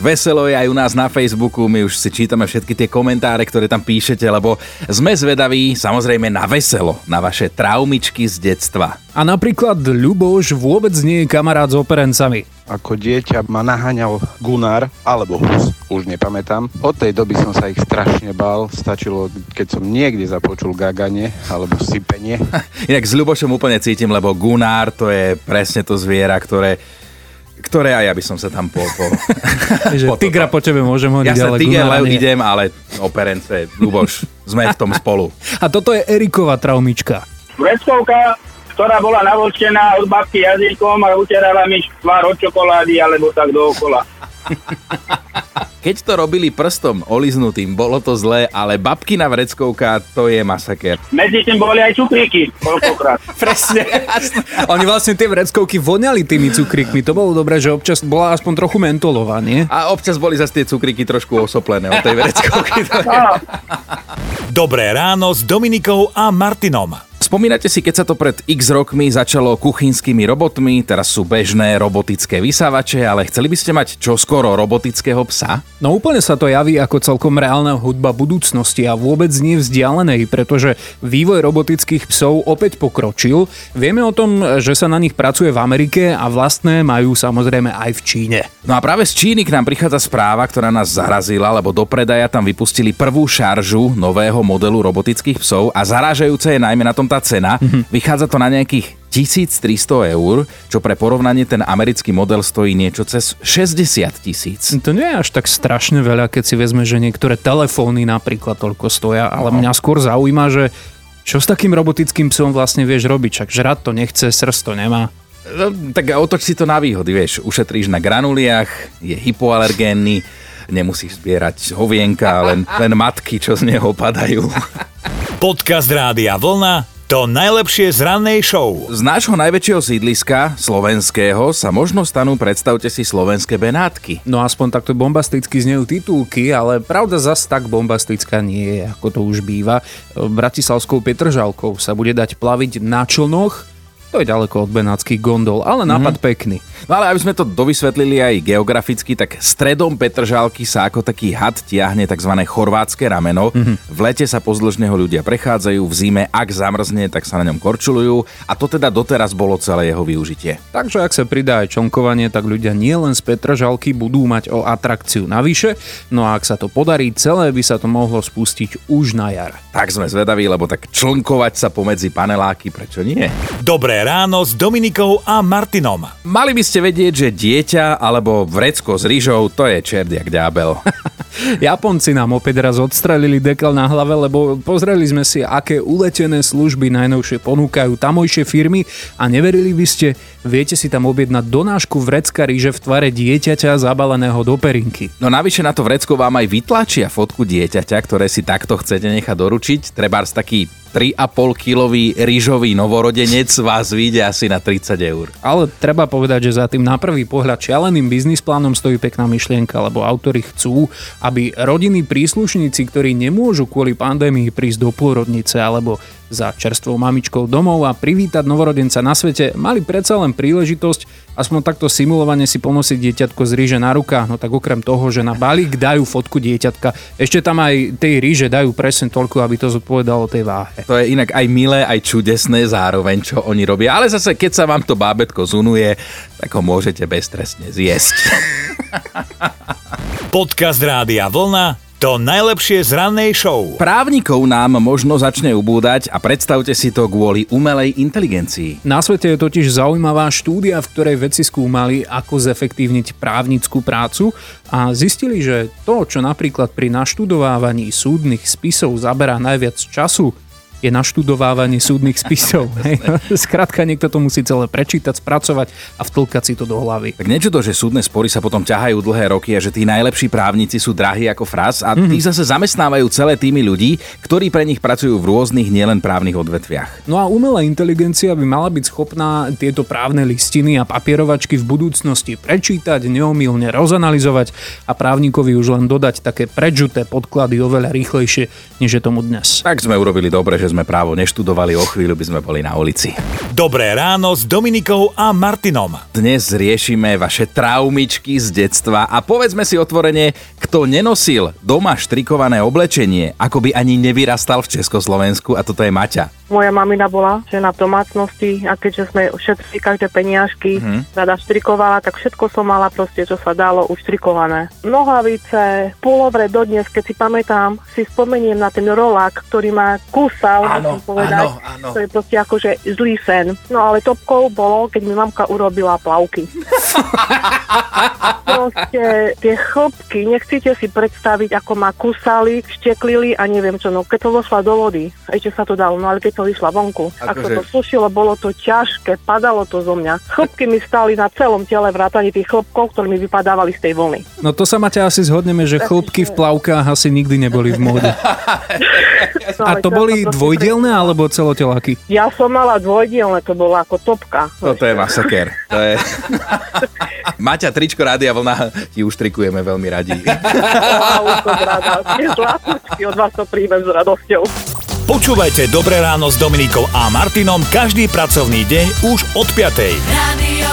Veselo je aj u nás na Facebooku, my už si čítame všetky tie komentáre, ktoré tam píšete, lebo sme zvedaví samozrejme na veselo, na vaše traumičky z detstva. A napríklad Ľuboš vôbec nie je kamarát s operencami. Ako dieťa ma naháňal Gunnar alebo Hus, už nepamätám. Od tej doby som sa ich strašne bál. Stačilo, keď som niekde započul gaganie alebo sypenie. Inak s Ľubošom úplne cítim, lebo Gunnar to je presne to zviera, ktoré ktoré aj ja by som sa tam po... po že po tigra po tebe môžem hodiť, ja ale tiger Gunnara nie. idem, ale operence, Ľuboš, sme v tom spolu. A toto je Eriková traumička. Vreckovka, ktorá bola navočená od babky jazykom a utierala mi tvár od čokolády alebo tak dookola. Keď to robili prstom oliznutým, bolo to zlé, ale babkina vreckovka, to je masaker. Medzi tým boli aj cukríky, koľkokrát. Presne. Oni vlastne tie vreckovky voňali tými cukríkmi. To bolo dobré, že občas bola aspoň trochu mentolová, nie? A občas boli zase tie cukríky trošku osoplené od tej vreckovky. Dobré ráno s Dominikou a Martinom. Spomínate si, keď sa to pred x rokmi začalo kuchynskými robotmi, teraz sú bežné robotické vysávače, ale chceli by ste mať čoskoro robotického psa? No úplne sa to javí ako celkom reálna hudba budúcnosti a vôbec nie vzdialenej, pretože vývoj robotických psov opäť pokročil. Vieme o tom, že sa na nich pracuje v Amerike a vlastné majú samozrejme aj v Číne. No a práve z Číny k nám prichádza správa, ktorá nás zarazila, lebo do predaja tam vypustili prvú šaržu nového modelu robotických psov a zarážajúce je najmä na tom tá cena. Mm-hmm. Vychádza to na nejakých 1300 eur, čo pre porovnanie ten americký model stojí niečo cez 60 tisíc. To nie je až tak strašne veľa, keď si vezme, že niektoré telefóny napríklad toľko stoja, ale No. mňa skôr zaujíma, že čo s takým robotickým psom vlastne vieš robiť, čak žrať to nechce, srst to nemá. No, tak otoč si to na výhody, vieš, ušetríš na granuliach, je hypoalergénny, nemusíš zbierať hovienka, len, len matky, čo z neho padajú. Podcast Rádia Vlna. To najlepšie z rannej show. Z nášho najväčšieho sídliska, slovenského, sa možno stanú, predstavte si, slovenské Benátky. No aspoň takto bombasticky znejú titulky, ale pravda zas tak bombastická nie je, ako to už býva. Bratislavskou Petržalkou sa bude dať plaviť na člnoch, to je ďaleko od benátskych gondol, ale nápad mm-hmm. pekný. No ale aby sme to dovysvetlili aj geograficky, tak stredom Petržalky sa ako taký had tiahne tzv. chorvátske rameno. Mm-hmm. V lete sa pozdĺž neho ľudia prechádzajú, v zime, ak zamrzne, tak sa na ňom korčulujú a to teda doteraz bolo celé jeho využitie. Takže ak sa pridá aj čonkovanie, tak ľudia nielen z Petržalky budú mať o atrakciu navyše, no a ak sa to podarí, celé by sa to mohlo spustiť už na jar. Tak sme zvedaví, lebo tak člnkovať sa pomedzi paneláky, prečo nie? Dobré ráno s Dominikou a Martinom. Mali by ste vedieť, že dieťa alebo vrecko s rýžou to je čerdiak ďábel. Japonci nám opäť raz odstrelili dekel na hlave, lebo pozreli sme si, aké uletené služby najnovšie ponúkajú tamojšie firmy a neverili by ste, viete si tam objednať donášku vrecka ríže v tvare dieťaťa zabaleného do perinky. No navyše na to vrecko vám aj vytlačia fotku dieťaťa, ktoré si takto chcete nechať doručiť. Trebárs taký 3,5 kilový rýžový novorodenec vás vyjde asi na 30 eur. Ale treba povedať, že za tým na prvý pohľad šialeným biznis plánom stojí pekná myšlienka, lebo autori chcú, aby rodinní príslušníci, ktorí nemôžu kvôli pandémii prísť do pôrodnice alebo za čerstvou mamičkou domov a privítať novorodenca na svete, mali predsa len príležitosť aspoň takto simulovane si ponosiť dieťatko z ríže na rukách, no tak okrem toho, že na balík dajú fotku dieťatka, ešte tam aj tej ríže dajú presne toľko, aby to zodpovedalo tej váhe. To je inak aj milé, aj čudesné zároveň, čo oni robia. Ale zase, keď sa vám to bábetko zunuje, tak ho môžete beztrestne zjesť. Podcast Rádia Vlna. To najlepšie z rannej show. Právnikov nám možno začne ubúdať a predstavte si to kvôli umelej inteligencii. Na svete je totiž zaujímavá štúdia, v ktorej vedci skúmali, ako zefektívniť právnickú prácu a zistili, že to, čo napríklad pri naštudovávaní súdnych spisov zaberá najviac času, je naštudovávanie súdnych spisov. Skrátka, niekto to musí celé prečítať, spracovať a vtlkať si to do hlavy. Tak nečudo, že súdne spory sa potom ťahajú dlhé roky a že tí najlepší právnici sú drahí ako fras a tí zase zamestnávajú celé týmy ľudí, ktorí pre nich pracujú v rôznych nielen právnych odvetviach. No a umelá inteligencia by mala byť schopná tieto právne listiny a papierovačky v budúcnosti prečítať, neomilne rozanalizovať a právnikovi už len dodať také predžuté podklady oveľa rýchlejšie, než je tomu dnes. Tak sme urobili dobre, že sme právo neštudovali, o chvíľu by sme boli na ulici. Dobré ráno s Dominikou a Martinom. Dnes riešime vaše traumičky z detstva a povedzme si otvorene, kto nenosil doma štrikované oblečenie, ako by ani nevyrastal v Československu a toto je Maťa. Moja mamina bola žena v domácnosti a keďže sme šetrili každé peniažky, mm-hmm. rada štrikovala, tak všetko som mala proste, čo sa dalo, uštrikované. Nohavice, pulovre dodnes, keď si pamätám, si spomeniem na ten rolák, ktorý ma kúsal, Áno, povedať. áno, áno. To je proste akože zlý sen. No ale topkou bolo, keď mi mamka urobila plavky. proste tie chlopky, nechcete si predstaviť, ako ma kúsali, šteklili a neviem čo, no keď to vošla do vody, ešte sa to dalo, no ale keď to vyšla vonku, Akože- ako to sušilo, bolo to ťažké, padalo to zo mňa. Chlopky mi stali na celom tele vrátane tých chlopkov, ktorí mi vypadávali z tej vlny. No to sa Maťa asi zhodneme, že chlopky v plavkách asi nikdy neboli v móde. No, A to boli dvojdielne alebo celoteláky? Ja som mala dvojdielne, to bolo ako topka. Toto je masaker. To je... Maťa, tričko Rádia Vlna ti už trikujeme veľmi radi. Wow, som rada. Zlatúčky od vás to príjmem s radosťou. Počúvajte Dobré ráno s Dominikou a Martinom každý pracovný deň už od 5. Radio